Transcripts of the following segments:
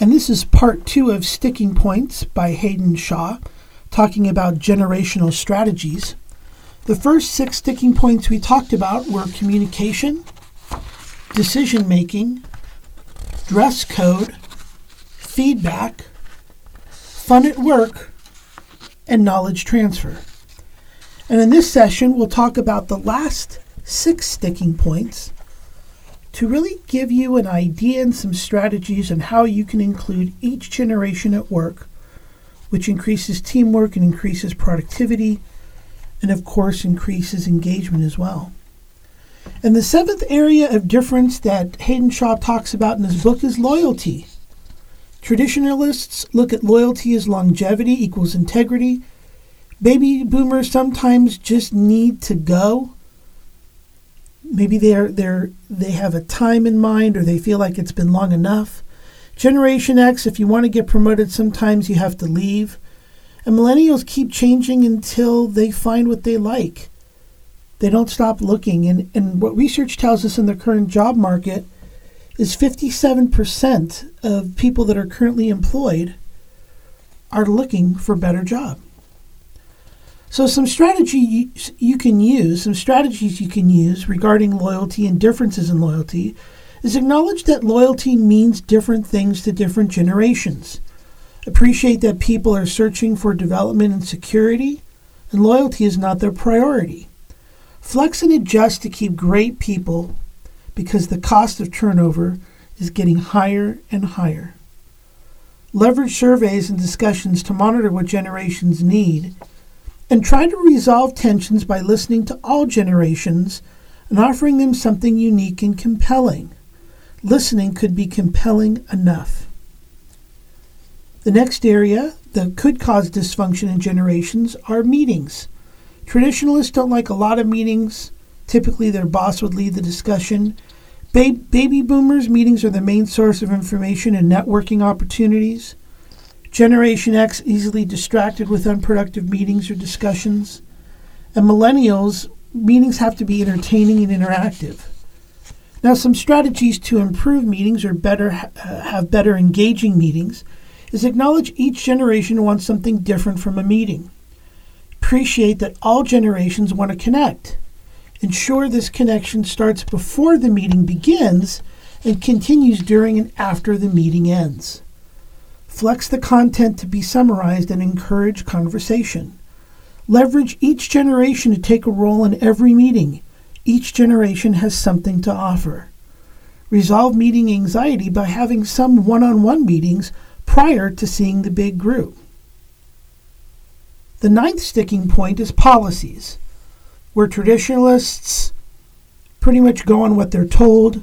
and this is part two of Sticking Points by Haydn Shaw, talking about generational strategies. The first six sticking points we talked about were communication, decision making, dress code, feedback, fun at work, and knowledge transfer. And in this session, we'll talk about the last six sticking points to really give you an idea and some strategies on how you can include each generation at work, which increases teamwork and increases productivity, and of course, increases engagement as well. And the seventh area of difference that Haydn Shaw talks about in his book is loyalty. Traditionalists look at loyalty as longevity equals integrity. Baby boomers sometimes just need to go maybe they're they're they have a time in mind or they feel like it's been long enough. Generation X, if you want to get promoted, sometimes you have to leave. And millennials keep changing until they find what they like. They don't stop looking. And, and what research tells us in the current job market is 57% of people that are currently employed are looking for better job. So, some strategies you can use, some strategies you can use regarding loyalty and differences in loyalty is acknowledge that loyalty means different things to different generations. Appreciate that people are searching for development and security, and loyalty is not their priority. Flex and adjust to keep great people because the cost of turnover is getting higher and higher. Leverage surveys and discussions to monitor what generations need and try to resolve tensions by listening to all generations and offering them something unique and compelling. Listening could be compelling enough. The next area that could cause dysfunction in generations are meetings. Traditionalists don't like a lot of meetings. Typically, their boss would lead the discussion. Ba- baby boomers' meetings are the main source of information and networking opportunities. Generation X easily distracted with unproductive meetings or discussions. And millennials, meetings have to be entertaining and interactive. Now, some strategies to improve meetings or better uh, have better engaging meetings is acknowledge each generation wants something different from a meeting. Appreciate that all generations want to connect. Ensure this connection starts before the meeting begins and continues during and after the meeting ends. Flex the content to be summarized and encourage conversation. Leverage each generation to take a role in every meeting. Each generation has something to offer. Resolve meeting anxiety by having some one on one meetings prior to seeing the big group. The ninth sticking point is policies, where traditionalists pretty much go on what they're told.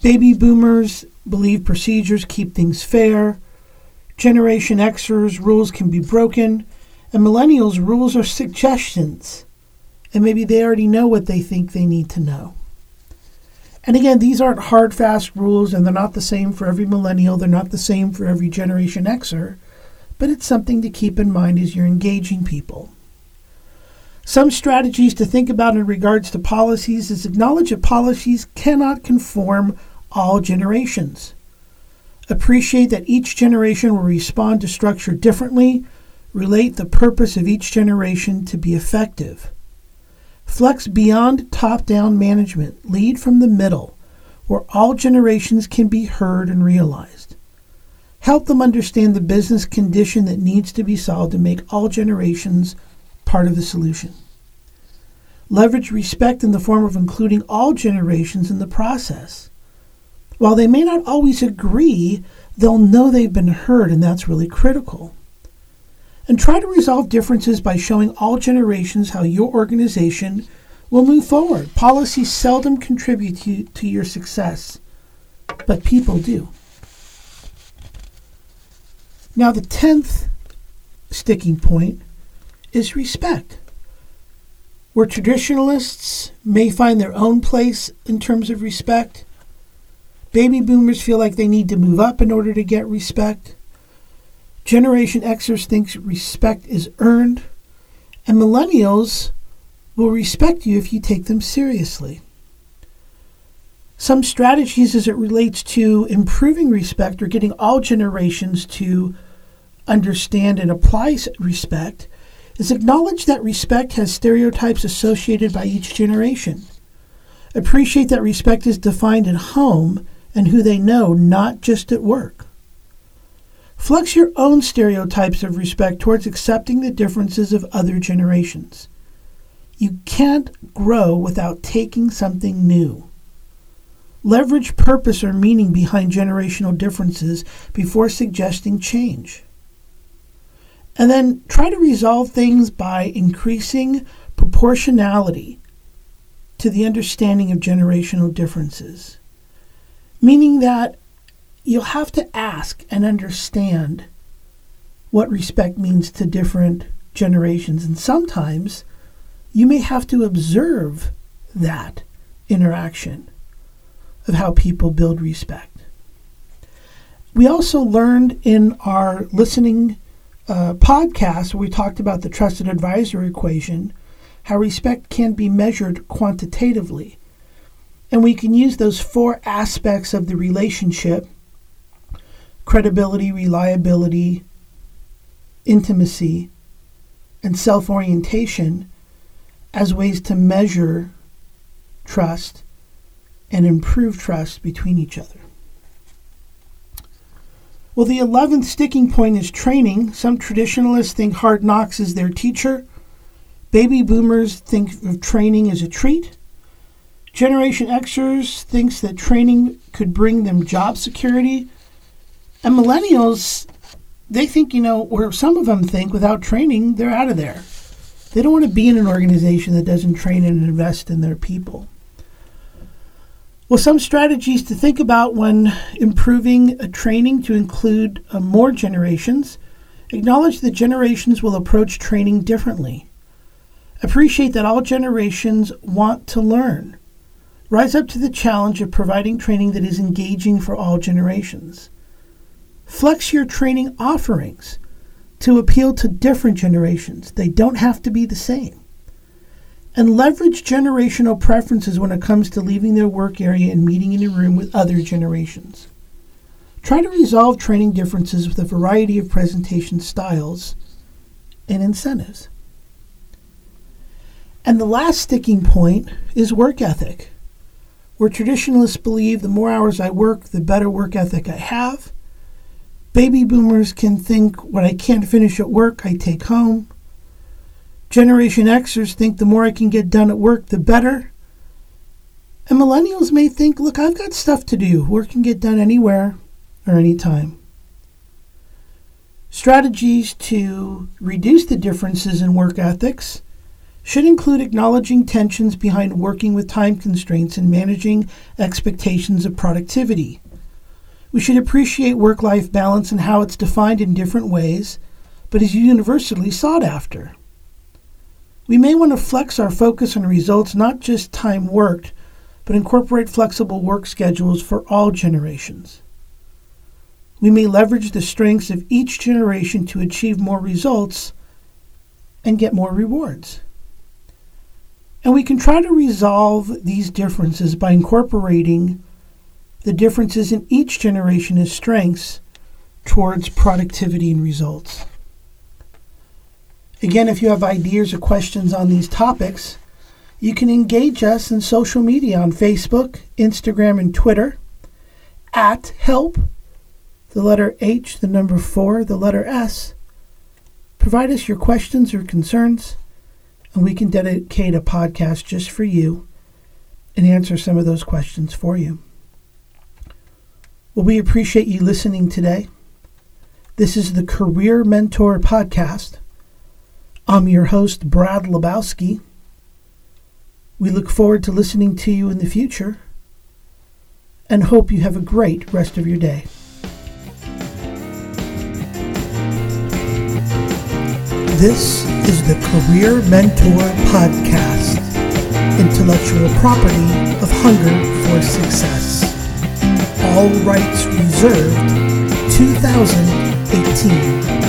Baby boomers believe procedures keep things fair. Generation Xers rules can be broken, and millennials rules are suggestions. And maybe they already know what they think they need to know. And again, these aren't hard, fast rules, and they're not the same for every millennial. They're not the same for every Generation Xer, but it's something to keep in mind as you're engaging people. Some strategies to think about in regards to policies is acknowledge that policies cannot conform all generations. Appreciate that each generation will respond to structure differently. Relate the purpose of each generation to be effective. Flex beyond top down management. Lead from the middle, where all generations can be heard and realized. Help them understand the business condition that needs to be solved and make all generations part of the solution. Leverage respect in the form of including all generations in the process. While they may not always agree, they'll know they've been heard, and that's really critical. And try to resolve differences by showing all generations how your organization will move forward. Policies seldom contribute to, to your success, but people do. Now, the 10th sticking point is respect. Where traditionalists may find their own place in terms of respect, baby boomers feel like they need to move up in order to get respect. Generation Xers thinks respect is earned, and millennials will respect you if you take them seriously. Some strategies as it relates to improving respect or getting all generations to understand and apply respect is acknowledge that respect has stereotypes associated by each generation. Appreciate that respect is defined at home and who they know, not just at work. Flex your own stereotypes of respect towards accepting the differences of other generations. You can't grow without taking something new. Leverage purpose or meaning behind generational differences before suggesting change. And then try to resolve things by increasing proportionality to the understanding of generational differences. Meaning that you'll have to ask and understand what respect means to different generations. And sometimes you may have to observe that interaction of how people build respect. We also learned in our listening uh, podcast where we talked about the trusted advisor equation how respect can be measured quantitatively. And we can use those four aspects of the relationship credibility, reliability, intimacy, and self orientation as ways to measure trust and improve trust between each other. Well, the 11th sticking point is training. Some traditionalists think hard knocks is their teacher. Baby boomers think of training as a treat. Generation Xers thinks that training could bring them job security. And millennials, they think, you know, or some of them think without training, they're out of there. They don't want to be in an organization that doesn't train and invest in their people. Well, some strategies to think about when improving a training to include uh, more generations. Acknowledge that generations will approach training differently. Appreciate that all generations want to learn. Rise up to the challenge of providing training that is engaging for all generations. Flex your training offerings to appeal to different generations. They don't have to be the same and leverage generational preferences when it comes to leaving their work area and meeting in a room with other generations. Try to resolve training differences with a variety of presentation styles and incentives. And the last sticking point is work ethic, where traditionalists believe the more hours I work, the better work ethic I have. Baby boomers can think what I can't finish at work, I take home. Generation Xers think the more I can get done at work, the better. And millennials may think, look, I've got stuff to do. Work can get done anywhere or anytime. Strategies to reduce the differences in work ethics should include acknowledging tensions behind working with time constraints and managing expectations of productivity. We should appreciate work life balance and how it's defined in different ways, but is universally sought after. We may want to flex our focus on results, not just time worked, but incorporate flexible work schedules for all generations. We may leverage the strengths of each generation to achieve more results and get more rewards. And we can try to resolve these differences by incorporating the differences in each generation as strengths towards productivity and results. Again, if you have ideas or questions on these topics, you can engage us in social media on Facebook, Instagram, and Twitter at help, the letter H, the number 4, the letter S. Provide us your questions or concerns, and we can dedicate a podcast just for you and answer some of those questions for you. Well, we appreciate you listening today. This is the Career Mentor Podcast. I'm your host, Brad Lebowski. We look forward to listening to you in the future and hope you have a great rest of your day. This is the Career Mentor Podcast, intellectual property of Hunger for Success. All rights reserved 2018.